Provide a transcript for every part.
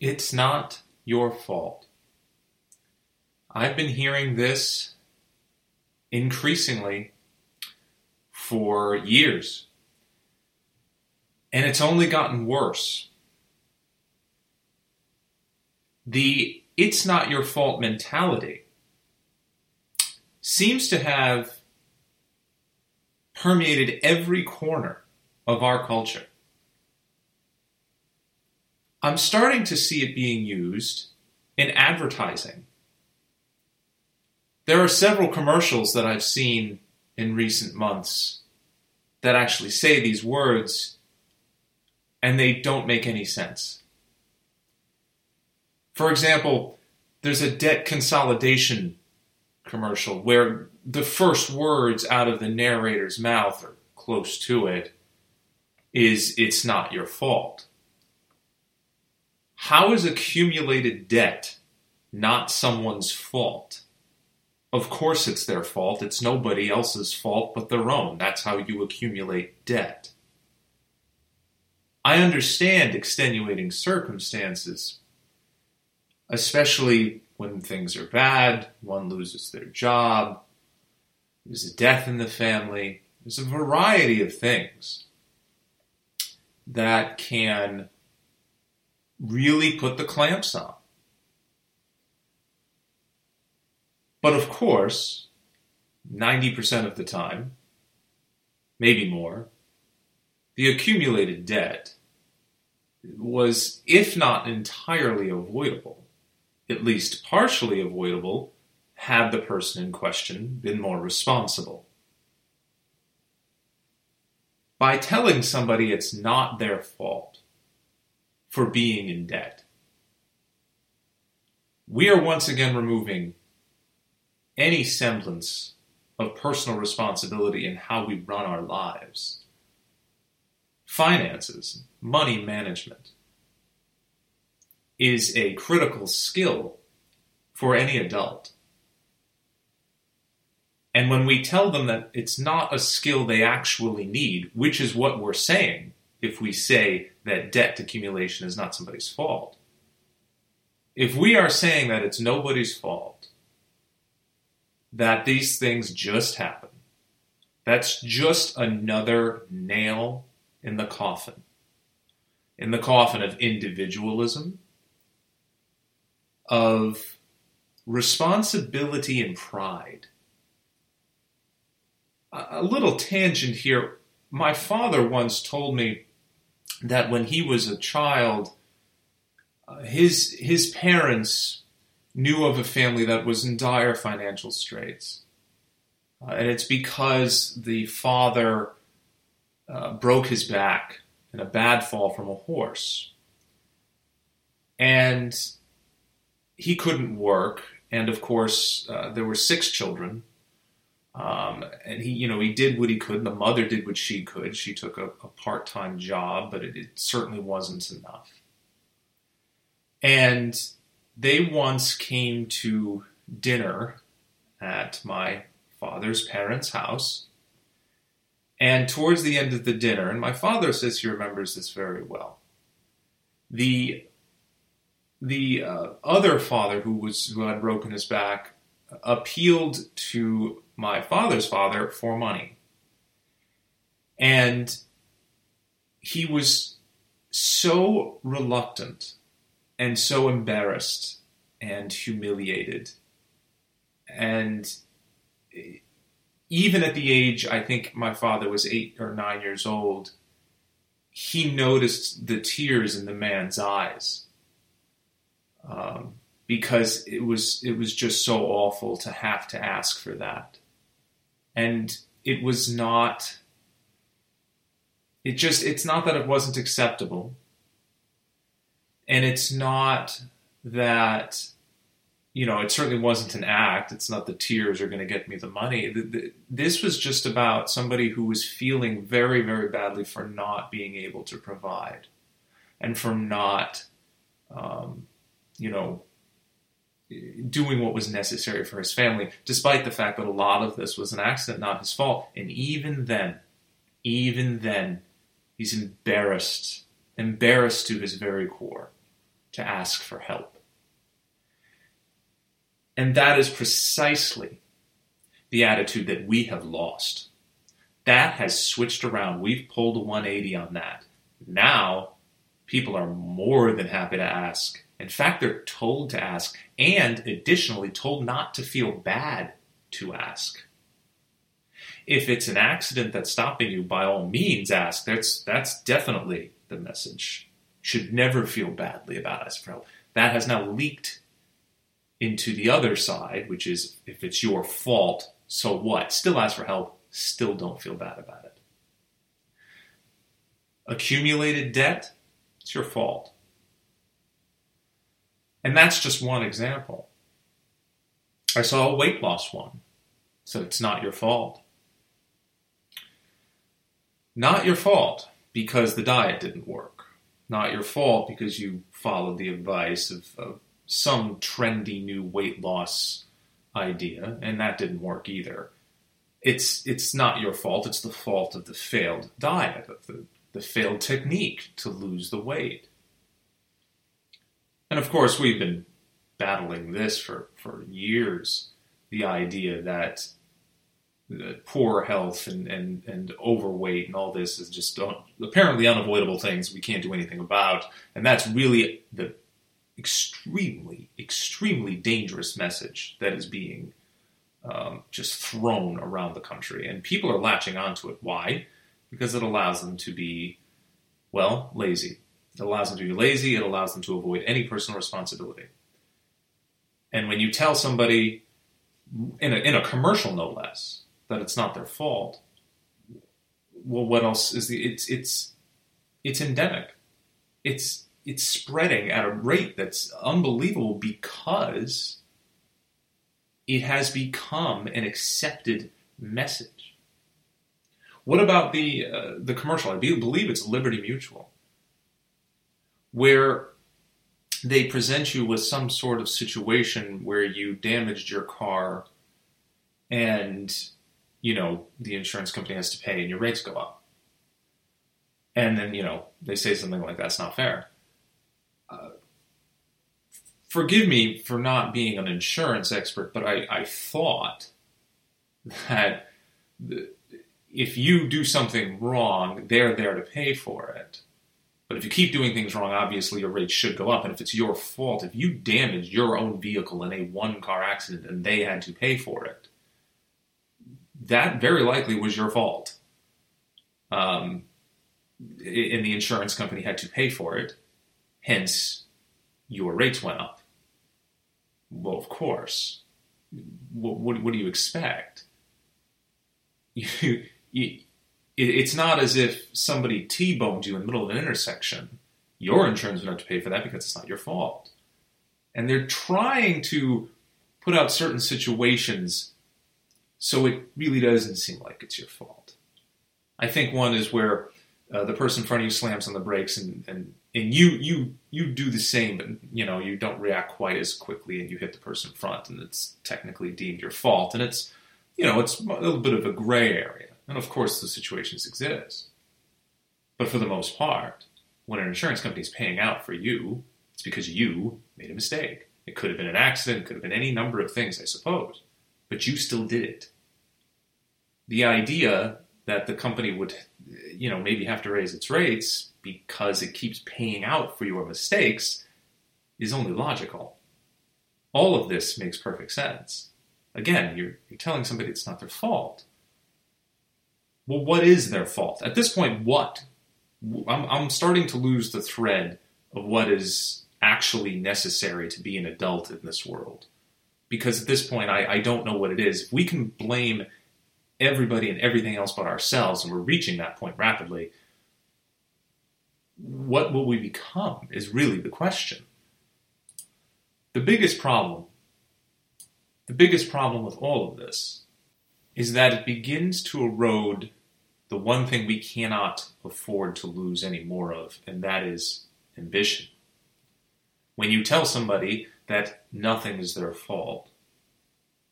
It's not your fault. I've been hearing this increasingly for years. And it's only gotten worse. The it's not your fault mentality seems to have permeated every corner of our culture. I'm starting to see it being used in advertising. There are several commercials that I've seen in recent months that actually say these words and they don't make any sense. For example, there's a debt consolidation commercial where the first words out of the narrator's mouth or close to it is it's not your fault. How is accumulated debt not someone's fault? Of course, it's their fault. It's nobody else's fault but their own. That's how you accumulate debt. I understand extenuating circumstances, especially when things are bad, one loses their job, there's a death in the family, there's a variety of things that can really put the clamps on. But of course, 90% of the time, maybe more, the accumulated debt was, if not entirely avoidable, at least partially avoidable, had the person in question been more responsible. By telling somebody it's not their fault, for being in debt. We are once again removing any semblance of personal responsibility in how we run our lives. Finances, money management, is a critical skill for any adult. And when we tell them that it's not a skill they actually need, which is what we're saying, if we say that debt accumulation is not somebody's fault. If we are saying that it's nobody's fault, that these things just happen, that's just another nail in the coffin. In the coffin of individualism, of responsibility and pride. A little tangent here. My father once told me that when he was a child, uh, his his parents knew of a family that was in dire financial straits, uh, and it's because the father uh, broke his back in a bad fall from a horse, and he couldn't work. And of course, uh, there were six children, and he, you know, he did what he could. And the mother did what she could. She took a, a part-time job, but it, it certainly wasn't enough. And they once came to dinner at my father's parents' house. And towards the end of the dinner, and my father says he remembers this very well, the the uh, other father who was who had broken his back appealed to my father's father for money. And he was so reluctant and so embarrassed and humiliated. And even at the age, I think my father was eight or nine years old, he noticed the tears in the man's eyes. Um, because it was it was just so awful to have to ask for that and it was not it just it's not that it wasn't acceptable. And it's not that you know it certainly wasn't an act. It's not the tears are going to get me the money. This was just about somebody who was feeling very very badly for not being able to provide and for not um, you know doing what was necessary for his family, despite the fact that a lot of this was an accident, not his fault. And even then, even then, he's embarrassed, embarrassed to his very core. to ask for help. And that is precisely the attitude that we have lost. That has switched around. We've pulled a 180 on that. Now, people are more than happy to ask. In fact, they're told to ask, and additionally, told not to feel bad to ask. If it's an accident that's stopping you, by all means ask. That's, that's definitely the message. Should never feel badly about asking for help. That has now leaked into the other side, which is if it's your fault, so what? Still ask for help, still don't feel bad about it. Accumulated debt, it's your fault. And that's just one example. I saw a weight loss one, so it's not your fault. Not your fault because the diet didn't work. Not your fault because you followed the advice of, of some trendy new weight loss idea, and that didn't work either. It's it's not your fault. It's the fault of the failed diet, of the, the failed technique to lose the weight. And of course, we've been battling this for, for years. The idea that poor health and, and, and overweight and all this is just apparently unavoidable things we can't do anything about. And that's really the extremely, extremely dangerous message that is being um, just thrown around the country. And people are latching onto it. Why? Because it allows them to be, well, lazy. It allows them to be lazy. It allows them to avoid any personal responsibility. And when you tell somebody, in a, in a commercial no less, that it's not their fault, well, what else is the? It's it's it's endemic. It's it's spreading at a rate that's unbelievable because it has become an accepted message. What about the uh, the commercial? I believe it's Liberty Mutual, where they present you with some sort of situation where you damaged your car, and you know the insurance company has to pay, and your rates go up. And then you know they say something like that's not fair uh, forgive me for not being an insurance expert, but I, I thought that if you do something wrong, they're there to pay for it. But if you keep doing things wrong, obviously your rates should go up. And if it's your fault, if you damaged your own vehicle in a one car accident and they had to pay for it, that very likely was your fault. Um, and the insurance company had to pay for it. Hence, your rates went up. Well, of course. What, what, what do you expect? You, you, it's not as if somebody T-boned you in the middle of an intersection. Your insurance would have to pay for that because it's not your fault. And they're trying to put out certain situations so it really doesn't seem like it's your fault. I think one is where uh, the person in front of you slams on the brakes and, and and you you you do the same, but you know you don't react quite as quickly, and you hit the person in front, and it's technically deemed your fault, and it's you know it's a little bit of a gray area, and of course the situations exist, but for the most part, when an insurance company is paying out for you, it's because you made a mistake. It could have been an accident, it could have been any number of things, I suppose, but you still did it. The idea that the company would, you know, maybe have to raise its rates because it keeps paying out for your mistakes is only logical. All of this makes perfect sense. Again, you're, you're telling somebody it's not their fault. Well, what is their fault? At this point, what? I'm, I'm starting to lose the thread of what is actually necessary to be an adult in this world. Because at this point, I, I don't know what it is. If we can blame everybody and everything else but ourselves, and we're reaching that point rapidly, what will we become is really the question. The biggest problem, the biggest problem with all of this is that it begins to erode the one thing we cannot afford to lose any more of, and that is ambition. When you tell somebody that nothing is their fault,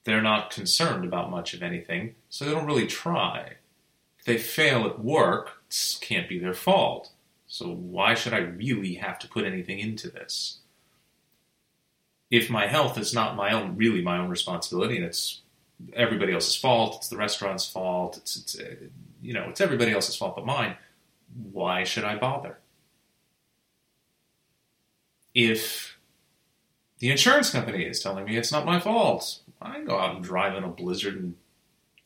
they're not concerned about much of anything, so they don't really try. If they fail at work, it can't be their fault. So why should I really have to put anything into this? if my health is not my own, really my own responsibility, and it's everybody else's fault, it's the restaurant's fault, it's, it's uh, you know, it's everybody else's fault but mine. Why should I bother? If the insurance company is telling me it's not my fault, I go out and drive in a blizzard and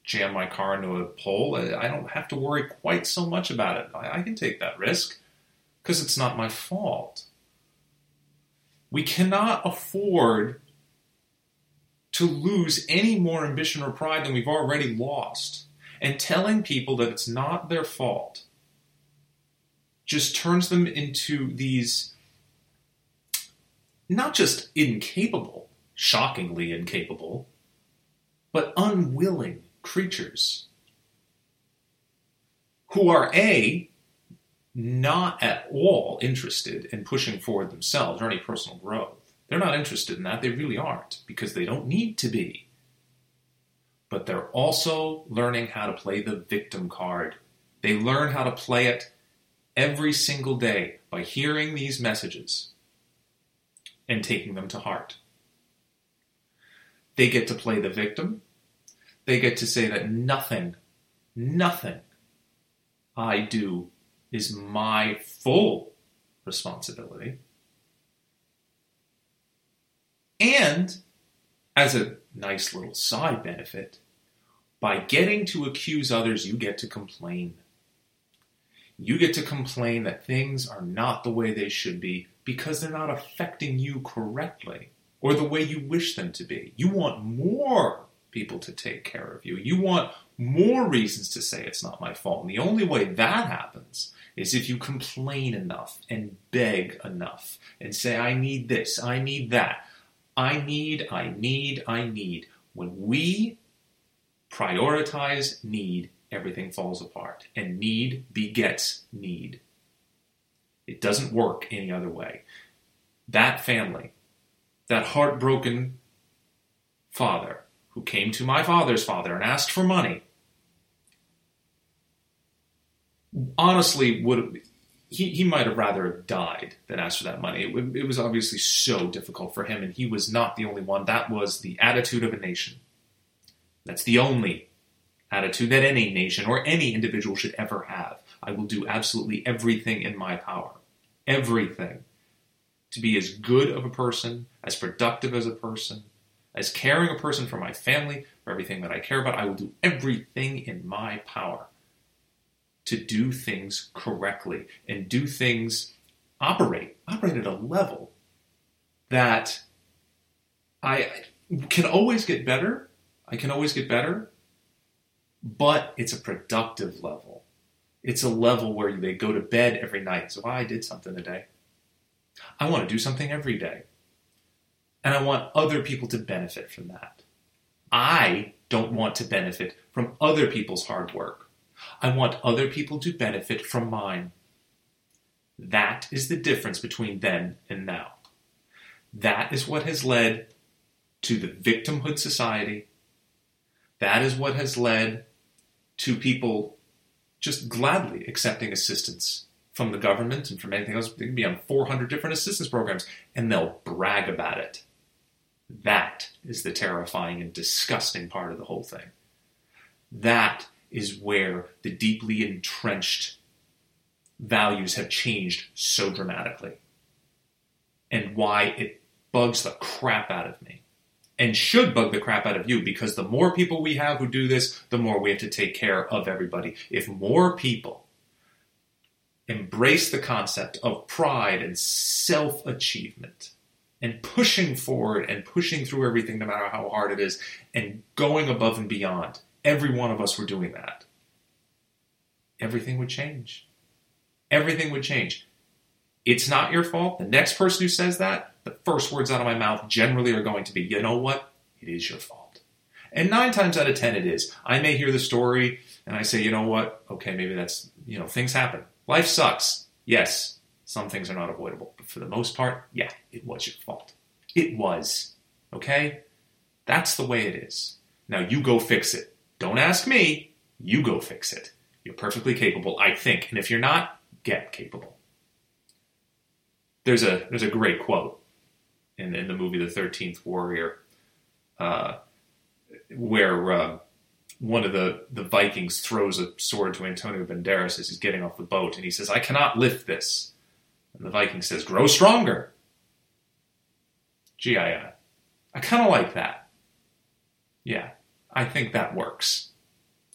jam my car into a pole. I don't have to worry quite so much about it. I, can take that risk because it's not my fault. We cannot afford to lose any more ambition or pride than we've already lost. And telling people that it's not their fault just turns them into these not just incapable, shockingly incapable, but unwilling creatures who are A, not at all interested in pushing forward themselves or any personal growth. They're not interested in that. They really aren't because they don't need to be. But they're also learning how to play the victim card. They learn how to play it every single day by hearing these messages and taking them to heart. They get to play the victim. They get to say that nothing, nothing I do is my full responsibility. And as a nice little side benefit, by getting to accuse others, you get to complain. You get to complain that things are not the way they should be because they're not affecting you correctly or the way you wish them to be. You want more people to take care of you. You want more reasons to say it's not my fault. And the only way that happens is if you complain enough and beg enough and say, I need this, I need that, I need, I need, I need. When we prioritize need, everything falls apart. And need begets need. It doesn't work any other way. That family, that heartbroken father who came to my father's father and asked for money, honestly would he, he might have rather have died than asked for that money. It, it was obviously so difficult for him, and he was not the only one. That was the attitude of a nation. That's the only attitude that any nation or any individual should ever have. I will do absolutely everything in my power, everything, to be as good of a person, as productive as a person, as caring a person for my family, for everything that I care about. I will do everything in my power to do things correctly and do things operate operate at a level that I can always get better. I can always get better, but it's a productive level. It's a level where they go to bed every night. So I did something today. I want to do something every day. And I want other people to benefit from that. I don't want to benefit from other people's hard work. I want other people to benefit from mine. That is the difference between then and now. That is what has led to the victimhood society. That is what has led to people just gladly accepting assistance from the government and from anything else. They can be on 400 different assistance programs and they'll brag about it. That is the terrifying and disgusting part of the whole thing. That is where the deeply entrenched values have changed so dramatically and why it bugs the crap out of me and should bug the crap out of you because the more people we have who do this, the more we have to take care of everybody. If more people embrace the concept of pride and self achievement and pushing forward and pushing through everything, no matter how hard it is, and going above and beyond, every one of us were doing that, everything would change. Everything would change. It's not your fault. The next person who says that, the first words out of my mouth generally are going to be, you know what? It is your fault. And nine times out of ten, it is. I may hear the story and I say, you know what? Okay, maybe that's, you know, things happen. Life sucks. Yes, some things are not avoidable. But for the most part, yeah, it was your fault. It was. Okay? That's the way it is. Now you go fix it. Don't ask me. You go fix it. You're perfectly capable, I think. And if you're not, get capable. There's a there's a great quote in, in the movie The Thirteenth Warrior, uh, where uh, one of the, the Vikings throws a sword to Antonio Banderas as he's getting off the boat, and he says, "I cannot lift this." And the Viking says, "Grow stronger." Gee, I, uh, I kind of like that. Yeah, I think that works.